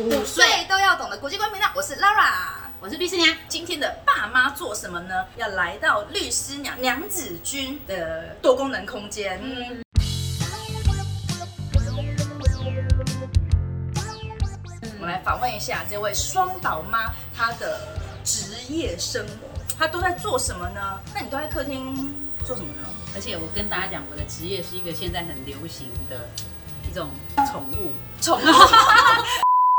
五岁都要懂的国际观频道，我是 Lara，我是律师娘。今天的爸妈做什么呢？要来到律师娘娘子军的多功能空间。我们来访问一下这位双宝妈，她的职业生活，她都在做什么呢？那你都在客厅做什么呢？而且我跟大家讲，我的职业是一个现在很流行的一种宠物，宠物，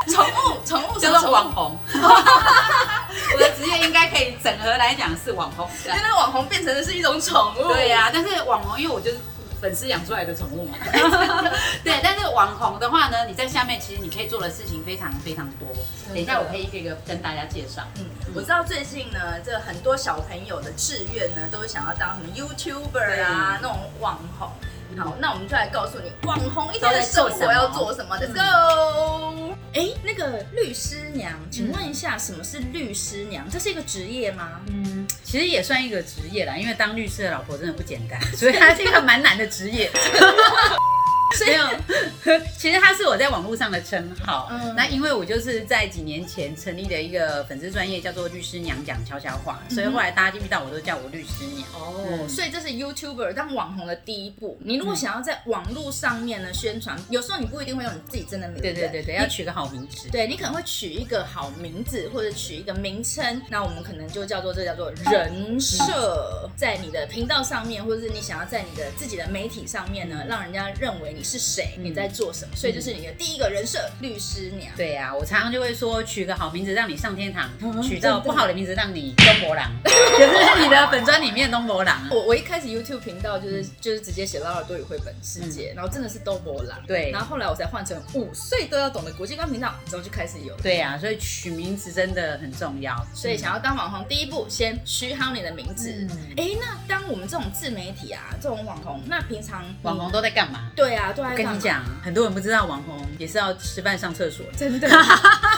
宠物，宠物，叫做网红。我的职业应该可以整合来讲是网红。原来网红变成的是一种宠物。对呀，但是网红，因为我就是粉丝养出来的宠物嘛。对，但是网红的话呢，你在下面其实你可以做的事情非常非常多。等一下我可以一个一个跟大家介绍。嗯，我知道最近呢，这很多小朋友的志愿呢，都是想要当什么 YouTuber 啊，那种网红。好，那我们就来告诉你，网红一天的生活要做什么。Let's go。哎，那个律师娘，请问一下，什么是律师娘？这是一个职业吗？嗯，其实也算一个职业啦，因为当律师的老婆真的不简单，所以她是一个蛮难的职业。没有，其实它是我在网络上的称号。嗯，那因为我就是在几年前成立的一个粉丝专业，叫做律师娘讲悄悄话，所以后来大家就遇到我都叫我律师娘。哦，所以这是 YouTuber 当网红的第一步。你如果想要在网络上面呢宣传，有时候你不一定会用你自己真的名字。对对对对，要取个好名字。对你可能会取一个好名字，或者取一个名称。那我们可能就叫做这叫做人设，在你的频道上面，或者是你想要在你的自己的媒体上面呢，让人家认为你。你是谁？你在做什么？所以就是你的第一个人设，律师娘。对呀，我常常就会说，取个好名字让你上天堂，取到不好的名字让你东博郎，就是你的本专里面东博狼。我我一开始 YouTube 频道就是就是直接写拉尔多语绘本世界，然后真的是东博狼。对，然后后来我才换成五岁都要懂的国际观频道，之后就开始有。对呀，所以取名字真的很重要。所以想要当网红，第一步先取好你的名字。哎，那当我们这种自媒体啊，这种网红，那平常网红都在干嘛？对啊。我跟你讲，很多人不知道网红也是要吃饭上厕所，真的。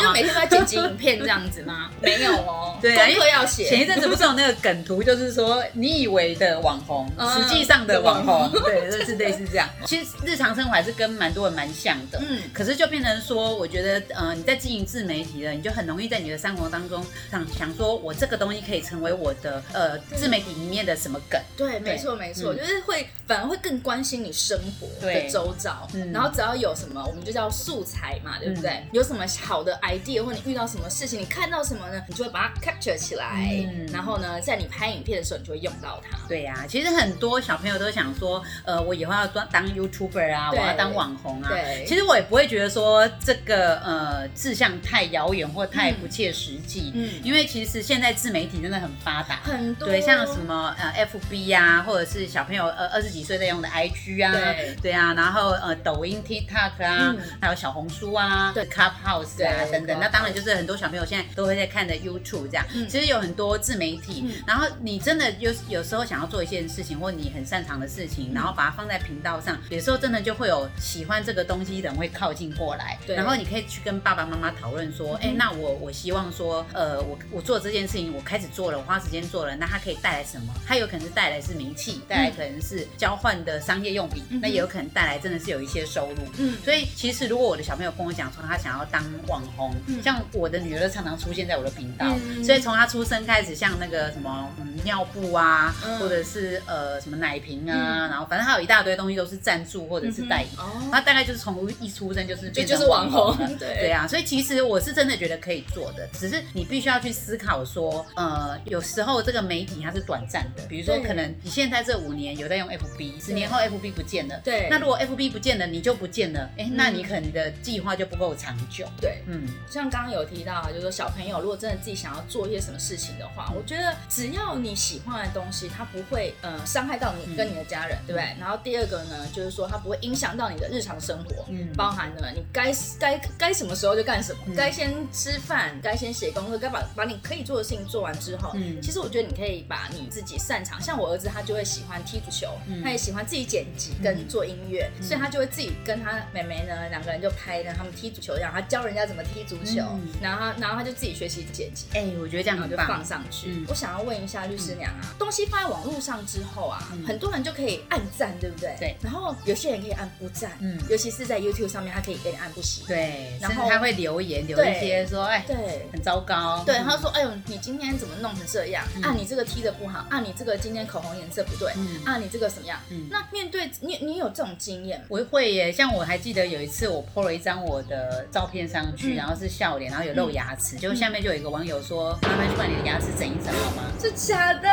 就每天都在剪辑影片这样子吗？没有哦，对，功课要写。前一阵子不是有那个梗图，就是说你以为的网红，实际上的网红，对，就是类似这样。其实日常生活还是跟蛮多人蛮像的，嗯。可是就变成说，我觉得，呃，你在经营自媒体的，你就很容易在你的生活当中想想说，我这个东西可以成为我的呃自媒体里面的什么梗？对，没错没错，就是会反而会更关心你生活的周遭，然后只要有什么，我们就叫素材嘛，对不对？有什么好的 idea 或你遇到什么事情，你看到什么呢？你就会把它 capture 起来，嗯。然后呢，在你拍影片的时候，你就会用到它。对呀，其实很多小朋友都想说，呃，我以后要当当 YouTuber 啊，我要当网红啊。对，其实我也不会觉得说这个呃志向太遥远或太不切实际。嗯，因为其实现在自媒体真的很发达，很多。对，像什么呃 FB 啊，或者是小朋友呃二十几岁在用的 IG 啊，对。对啊，然后呃抖音 TikTok 啊，还有小红书啊，对。Clubhouse 啊等等。那当然就是很多小朋友现在都会在看的 YouTube 这样，其实有很多自媒体。然后你真的有有时候想要做一件事情，或你很擅长的事情，然后把它放在频道上，有时候真的就会有喜欢这个东西的人会靠近过来。然后你可以去跟爸爸妈妈讨论说，哎，那我我希望说，呃，我我做这件事情，我开始做了，我花时间做了，那它可以带来什么？它有可能是带来是名气，带来可能是交换的商业用品，那也有可能带来真的是有一些收入。嗯，所以其实如果我的小朋友跟我讲说他想要当网红，像我的女儿常常出现在我的频道，所以从她出生开始，像那个什么嗯尿布啊，或者是呃什么奶瓶啊，然后反正她有一大堆东西都是赞助或者是代言，她大概就是从一出生就是就就是网红，对。对啊，所以其实我是真的觉得可以做的，只是你必须要去思考说，呃，有时候这个媒体它是短暂的，比如说可能你现在这五年有在用 FB，十年后 FB 不见了，对，那如果 FB 不见了，你就不见了，哎，那你可能你的计划就不够长久，对，嗯，像刚刚有提到啊，就是说小朋友如果真的自己想要做一些什么事情的话，我觉得只要你喜欢的东西，它不会呃伤害到你跟你的家人，对不对？然后第二个呢，就是说它不会影响到你的日常生活，嗯，包含了你该该该什么时候就干什么，该先吃饭，该先写功课，该把把你可以做的事情做完之后，嗯，其实我觉得你可以把你自己擅长，像我儿子他就会喜欢踢足球，他也喜欢自己剪辑跟做音乐，所以他就会自己跟他妹妹呢两个人就拍呢他们踢足球一样，他教人家怎么踢足球，然后然后他就自己学习剪辑。哎，我觉得这样就放上去。我想要问一下律师娘啊，东西放在网络上之后啊，很多人就可以按赞，对不对？对。然后有些人可以按不赞，嗯，尤其是在 YouTube 上面，他可以给你按不行。对。然后他会留言留一些说，哎，对，很糟糕。对，他说，哎呦，你今天怎么弄成这样？啊，你这个踢的不好。啊，你这个今天口红颜色不对。啊，你这个什么样？那面对你，你有这种经验？我会耶，像我还记得有一次我 po 了一张我的照片上去，然后是笑脸，然后有露牙齿，就下面就有一个网友说，麻烦去把你的牙齿整一整好吗？是假的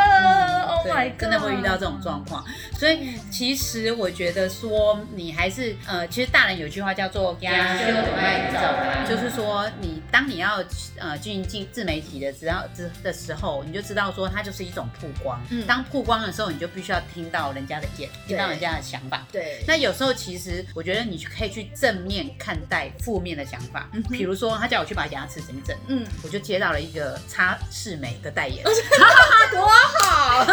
，Oh my god，真的会遇到这种状况。所以其实我觉得说，你还是呃，其实大人有句话叫做“牙修的爱照”，就是说你当你要呃进进自媒体的只要之的时候，你就知道说它就是一种曝光。嗯，当曝光的时候，你就必须要听到人家的见，听到人家的想法。对，那有时候其实我觉得你可以去正面看待负面的想法。嗯，比如说他叫我去把牙齿整整，嗯，我就接到了一个擦视美的代言，多好。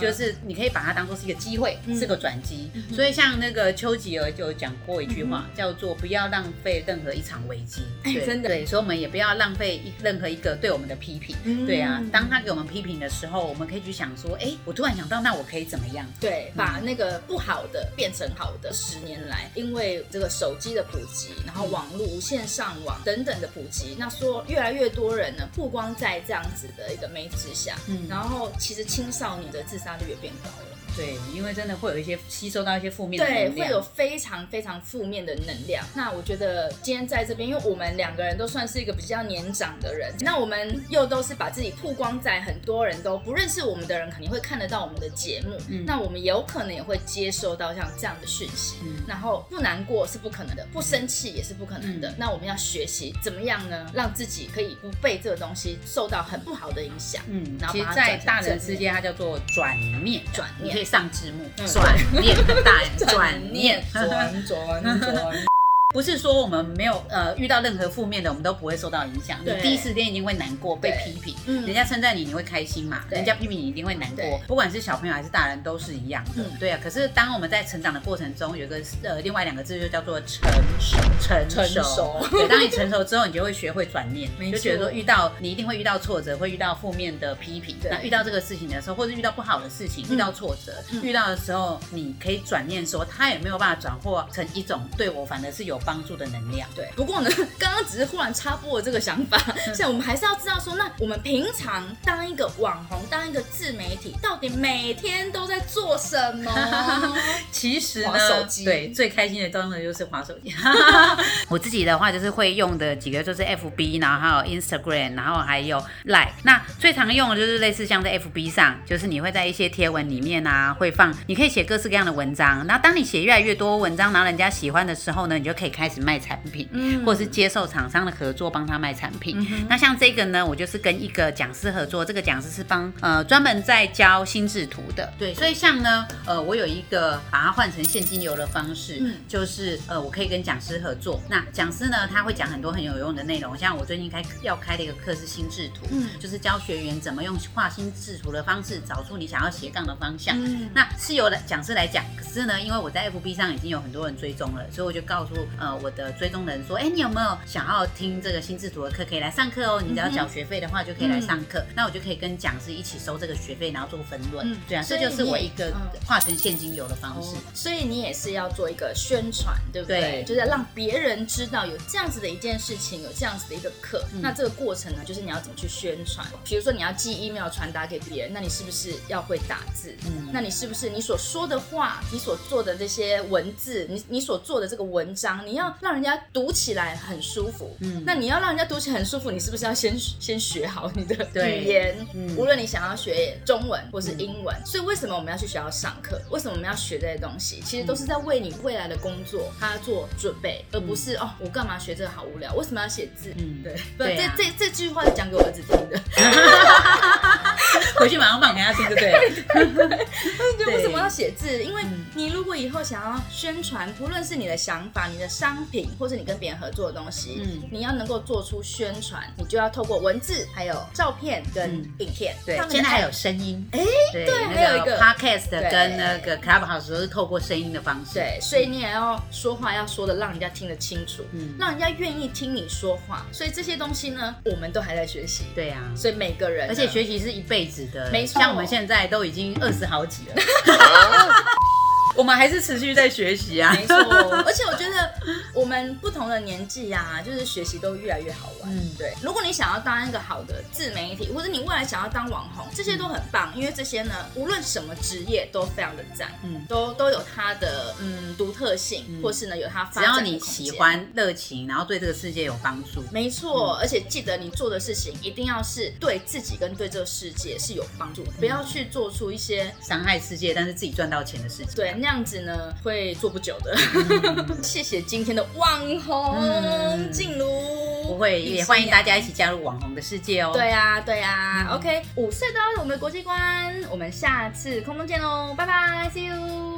就是你可以把它当做是一个机会，是个转机。所以像那个丘吉尔就讲过一句话，叫做不要浪费任何一场危机。真的，对，所以我们也不要浪费一任何一个对我们的批评。对啊，当他给我们批评的时候，我们可以去想说，哎，我突然想到，那我可以怎么样？对，把那个不好的变成好的。十年来，因为这个手机的普及，然后网络无线上网等等的普及，那说越来越多人呢，曝光在这样子的一个媒体之下，嗯，然后其实青少年的自杀率也变高了。对，因为真的会有一些吸收到一些负面的能量，对，会有非常非常负面的能量。那我觉得今天在这边，因为我们两个人都算是一个比较年长的人，那我们又都是把自己曝光在很多人都不认识我们的人肯定会看得到我们的节目，那我们有可能也会接收到像这样的讯息，然后不难过是不可能的，不生气也是不可能的。那我们要学习怎么样呢？让自己可以不被这个东西受到很不好的影响。嗯，其实，在大人世界，它叫做转念，转念。上字幕，转念，大 转念，转转转。不是说我们没有呃遇到任何负面的，我们都不会受到影响。你第一时间一定会难过，被批评，人家称赞你，你会开心嘛？人家批评你，一定会难过。不管是小朋友还是大人，都是一样的。对啊。可是当我们在成长的过程中，有个呃另外两个字就叫做成熟，成熟。对，当你成熟之后，你就会学会转念，就觉得说遇到你一定会遇到挫折，会遇到负面的批评。那遇到这个事情的时候，或者遇到不好的事情，遇到挫折，遇到的时候，你可以转念说，他也没有办法转化成一种对我反而是有。帮助的能量，对。不过呢，刚刚只是忽然插播了这个想法，所以我们还是要知道说，那我们平常当一个网红，当一个自媒体，到底每天都在做什么？其实呢，手机，对，最开心的当然就是滑手机。我自己的话就是会用的几个就是 FB，然后还有 Instagram，然后还有 Like。那最常用的就是类似像在 FB 上，就是你会在一些贴文里面啊，会放，你可以写各式各样的文章。然后当你写越来越多文章，然后人家喜欢的时候呢，你就可以。开始卖产品，嗯，或者是接受厂商的合作，帮他卖产品。那像这个呢，我就是跟一个讲师合作，这个讲师是帮呃专门在教心智图的。对，所以像呢，呃，我有一个把它换成现金流的方式，嗯，就是呃，我可以跟讲师合作。那讲师呢，他会讲很多很有用的内容。像我最近开要开的一个课是心智图，嗯，就是教学员怎么用画心智图的方式找出你想要斜杠的方向。嗯，那是由讲师来讲，可是呢，因为我在 FB 上已经有很多人追踪了，所以我就告诉。呃，我的追踪人说，哎，你有没有想要听这个心智图的课？可以来上课哦。你只要缴学费的话，就可以来上课。那我就可以跟讲师一起收这个学费，然后做分论。嗯，对啊，这就是我一个化成现金流的方式。所以你也是要做一个宣传，对不对？就是让别人知道有这样子的一件事情，有这样子的一个课。那这个过程呢，就是你要怎么去宣传？比如说你要寄 email 传达给别人，那你是不是要会打字？嗯，那你是不是你所说的话，你所做的这些文字，你你所做的这个文章，你要让人家读起来很舒服，嗯，那你要让人家读起来很舒服，你是不是要先先学好你的语言？嗯，无论你想要学中文或是英文，所以为什么我们要去学校上课？为什么我们要学这些东西？其实都是在为你未来的工作他做准备，而不是哦，我干嘛学这个好无聊？为什么要写字？嗯，对，不，这这这句话是讲给我儿子听的。回去马上放给他听，对不对？就为什么要写字？因为你如果以后想要宣传，不论是你的想法、你的商品，或是你跟别人合作的东西，嗯，你要能够做出宣传，你就要透过文字、还有照片跟影片。对，现在还有声音。哎，对，还有一个 podcast 跟那个 clubhouse 都是透过声音的方式。对，所以你也要说话，要说的让人家听得清楚，嗯，让人家愿意听你说话。所以这些东西呢，我们都还在学习。对呀，所以每个人，而且学习是一辈子的。没错，像我们现在都已经二十好几了。我们还是持续在学习啊，没错。而且我觉得我们不同的年纪啊，就是学习都越来越好玩。嗯，对。如果你想要当一个好的自媒体，或者你未来想要当网红，这些都很棒，因为这些呢，无论什么职业都非常的赞，嗯，都都有它的嗯独特性，或是呢有它发展只要你喜欢、热情，然后对这个世界有帮助，没错。而且记得你做的事情一定要是对自己跟对这个世界是有帮助的，不要去做出一些伤害世界但是自己赚到钱的事情。对。这样子呢会做不久的。谢谢今天的网红静茹，不会也欢迎大家一起加入网红的世界哦。对呀对呀，OK，五岁都要我们的国际观，我们下次空中见喽，拜拜，See you。